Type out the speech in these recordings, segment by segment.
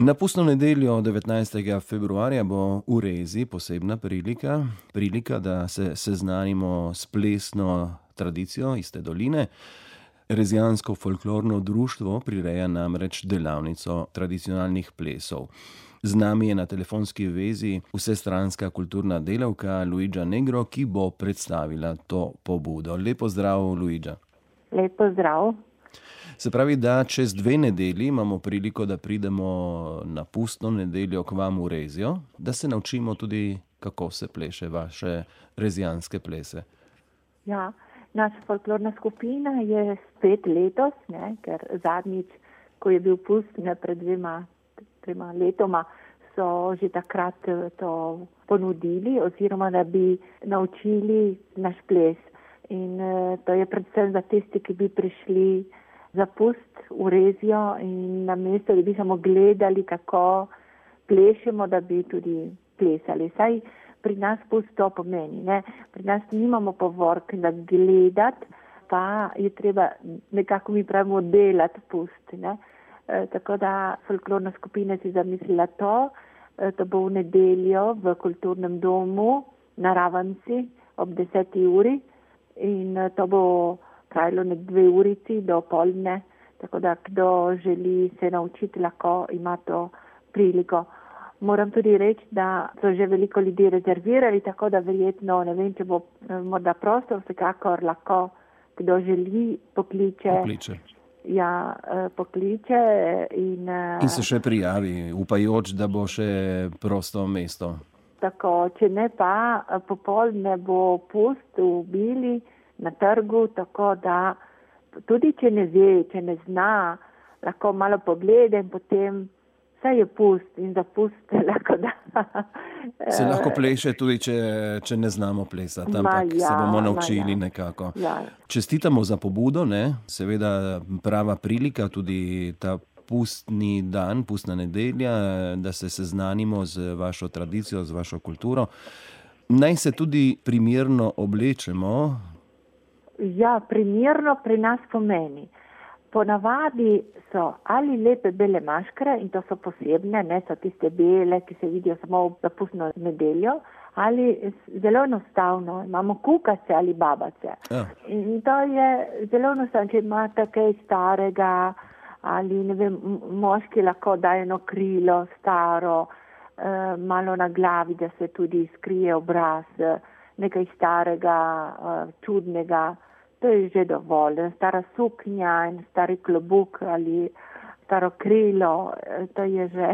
Na pustno nedeljo 19. februarja bo v Rezi posebna prilika, prilika, da se seznanimo s plesno tradicijo iz te doline. Rezijansko folklorno društvo prireja namreč delavnico tradicionalnih plesov. Z nami je na telefonski vezi vsestranska kulturna delavka Luigia Negro, ki bo predstavila to pobudo. Lepo zdrav, Luigia. Lepo zdrav. Se pravi, da čez dve nedelji imamo priliko, da pridemo na pustno nedeljo k vam v Rezijo, da se naučimo tudi, kako se pleše vaše rezijanske plese. Ja, naša folklorna skupina je spet letos, ne, ker zadnjič, ko je bil pust, ne pred dvema, trema letoma, so že takrat to ponudili oziroma da bi naučili naš ples. In to je predvsem za tisti, ki bi prišli za pust v Rezijo in na mesto, da bi samo gledali, kako plešemo, da bi tudi plesali. Saj pri nas pust to pomeni. Ne? Pri nas nimamo povork, da gledati, pa je treba nekako mi pravimo delati pust. Ne? E, tako da folklorna skupina si zamislila to, e, to bo v nedeljo v kulturnem domu na Ravanci ob deseti uri in e, to bo trajalo nek dve urici do polne, tako da kdo želi se naučiti, lahko ima to priliko. Moram tudi reči, da so že veliko ljudi rezervirali, tako da verjetno ne vem, če bo morda prostor, vsekakor lahko kdo želi pokliče. Pokliče. Ja, pokliče in, In se še prijavi, upajoč, da bo še prosto mesto. Tako, če ne pa, popoldne bo pust v Bili na trgu, tako da tudi če ne ve, če ne zna, lahko malo pogleda in potem vse je pust in za pust lahko da. Se lahko pleše tudi, če, če ne znamo plesati, ampak ja, se bomo naučili ja. nekako. Ja. Čestitamo za pobudo, ne? seveda prava prilika, tudi ta pustni dan, pustna nedelja, da se seznanimo z vašo tradicijo, z vašo kulturo. Naj se tudi primerno oblečemo, Ja, primerno pri nas pomeni. Ponavadi so ali lepe bele maškare in to so posebne, ne so tiste bele, ki se vidijo samo v pustno nedeljo, ali zelo enostavno, imamo kukace ali babace. Ja. In to je zelo enostavno, če imate kaj starega ali ne vem, moški lahko da eno krilo staro, eh, malo na glavi, da se tudi skrije obraz, nekaj starega, eh, čudnega. To je že dovolj. Stara suknja in stari klobuk ali staro krilo, to je že,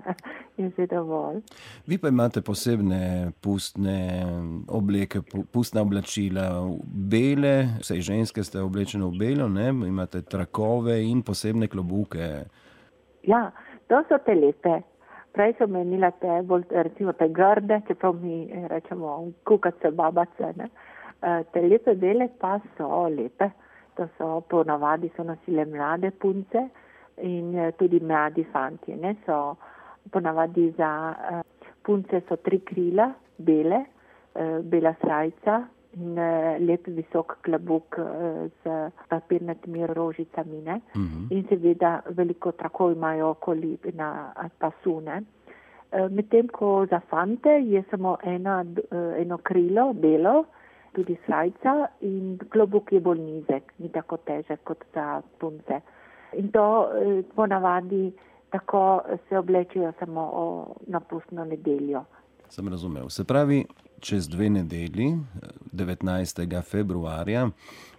je že dovolj. Vi pa imate posebne pustne obleke, pustna oblačila, bele, vse ženske ste oblečene v belo, ne? imate trakove in posebne klobuke. Ja, to so te lepe. Prej sem menila te bolj, recimo te grde, čeprav mi rečemo kukace, babace, ne. Te lepe bele pa so lepe. To so ponavadi so nosile mlade punce in tudi mladi fantje. Ne, so ponavadi za punce so tri krila, bele, bela srajca in lep visok klobuk z papirnatimi rožicami. Ne. In seveda veliko trakov imajo okoli na pasu. Ne. Medtem ko za fante je samo ena, eno krilo, belo, tudi srajca in klobuk je bolj nizek, ni tako težek kot za punce. In to ponavadi tako se oblečejo samo na pustno nedeljo. Sem razumel. Se pravi, čez dve nedelji, devetnajstega februarja,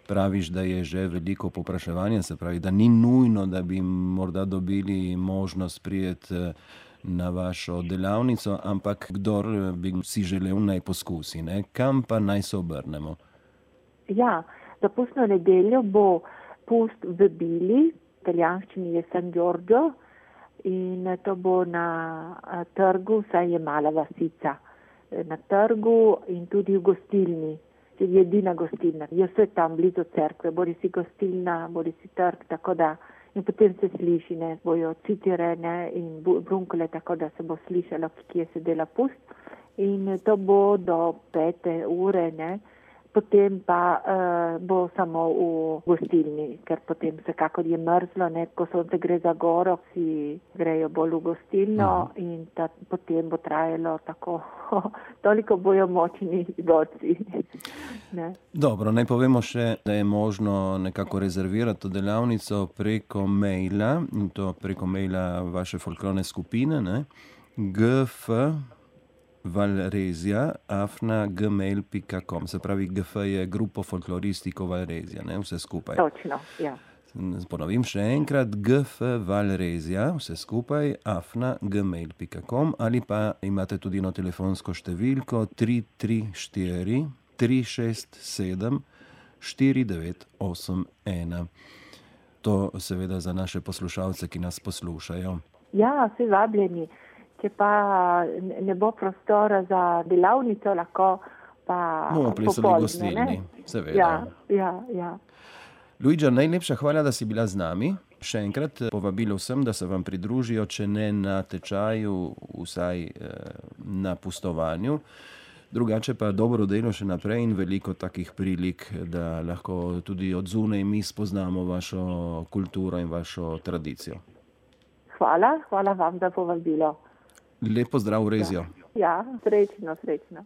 praviš, da je že veliko povpraševanja, se pravi, da ni nujno, da bi morda dobili možnost priti na vašo delavnico, ampak kdor bi si želel, naj poskusi, ne. Kam pa naj se obrnemo? Ja, za pustno nedeljo bo pust v Bili, v italijanščini je San Giorgio, in to bo na trgu, saj je mala vasica. Na trgu in tudi v gostilni, je edina gostilna. Je vse tam blizu cerkve, bodi si gostilna, bodi si trg, tako da in potem se sliši, ne, bojo citire, ne, in brunkole, tako da se bo slišalo, kje se dela pust. In to bo do pete ure, ne, potem pa uh, bo samo v gostilni, ker potem vsekakor je mrzlo, ne, ko sonce gre za goro, si grejo bolj v gostilno -huh. in ta, potem bo trajalo tako, toliko bojo močni goci. Dobro, naj povemo še, da je možno nekako rezervirati to delavnico preko maila in to preko maila vaše folklorne skupine, ne? gf valrezija, afna, gmail.com. Se pravi, GF je grupo folkloristiko Valrezija, ne vse skupaj. Točno, ja. Ponovim še enkrat, gf valrezija, vse skupaj, afna, gmail.com ali pa imate tudi eno telefonsko številko 334 367 4981. To seveda za naše poslušalce, ki nas poslušajo. Ja, vsi vabljeni če pa ne bo prostora za delavnico, lahko pa. Bomo plesali v gostilni, seveda. Ja, ja, ja. Luiđa, najlepša hvala, da si bila z nami. Še enkrat eh, povabilo vsem, da se vam pridružijo, če ne na tečaju, vsaj eh, na pustovanju. Drugače pa dobro delo še naprej in veliko takih prilik, da lahko tudi od zunaj mi spoznamo vašo kulturo in vašo tradicijo. Hvala, hvala vam za povabilo. Lepo zdrav, rezijo. Ja, srečno, srečno.